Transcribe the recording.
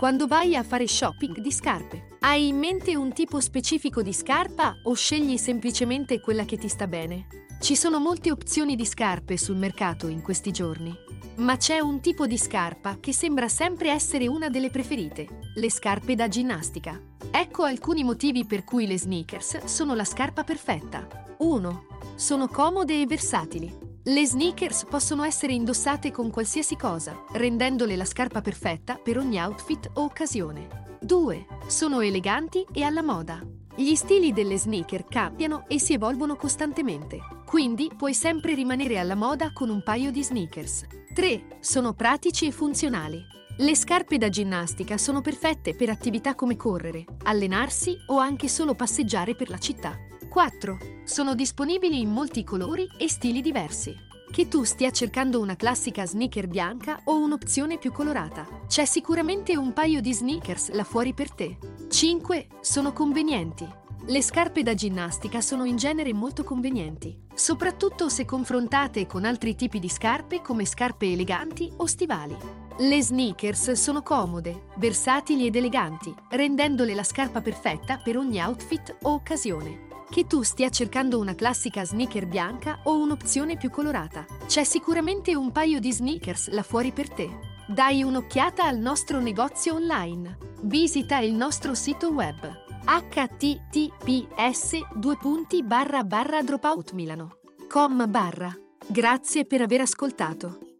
quando vai a fare shopping di scarpe. Hai in mente un tipo specifico di scarpa o scegli semplicemente quella che ti sta bene? Ci sono molte opzioni di scarpe sul mercato in questi giorni, ma c'è un tipo di scarpa che sembra sempre essere una delle preferite, le scarpe da ginnastica. Ecco alcuni motivi per cui le sneakers sono la scarpa perfetta. 1. Sono comode e versatili. Le sneakers possono essere indossate con qualsiasi cosa, rendendole la scarpa perfetta per ogni outfit o occasione. 2. Sono eleganti e alla moda. Gli stili delle sneaker cambiano e si evolvono costantemente, quindi puoi sempre rimanere alla moda con un paio di sneakers. 3. Sono pratici e funzionali. Le scarpe da ginnastica sono perfette per attività come correre, allenarsi o anche solo passeggiare per la città. 4. Sono disponibili in molti colori e stili diversi. Che tu stia cercando una classica sneaker bianca o un'opzione più colorata, c'è sicuramente un paio di sneakers là fuori per te. 5. Sono convenienti. Le scarpe da ginnastica sono in genere molto convenienti, soprattutto se confrontate con altri tipi di scarpe come scarpe eleganti o stivali. Le sneakers sono comode, versatili ed eleganti, rendendole la scarpa perfetta per ogni outfit o occasione. Che tu stia cercando una classica sneaker bianca o un'opzione più colorata, c'è sicuramente un paio di sneakers là fuori per te. Dai un'occhiata al nostro negozio online. Visita il nostro sito web https dropoutmilano.com barra. Grazie per aver ascoltato.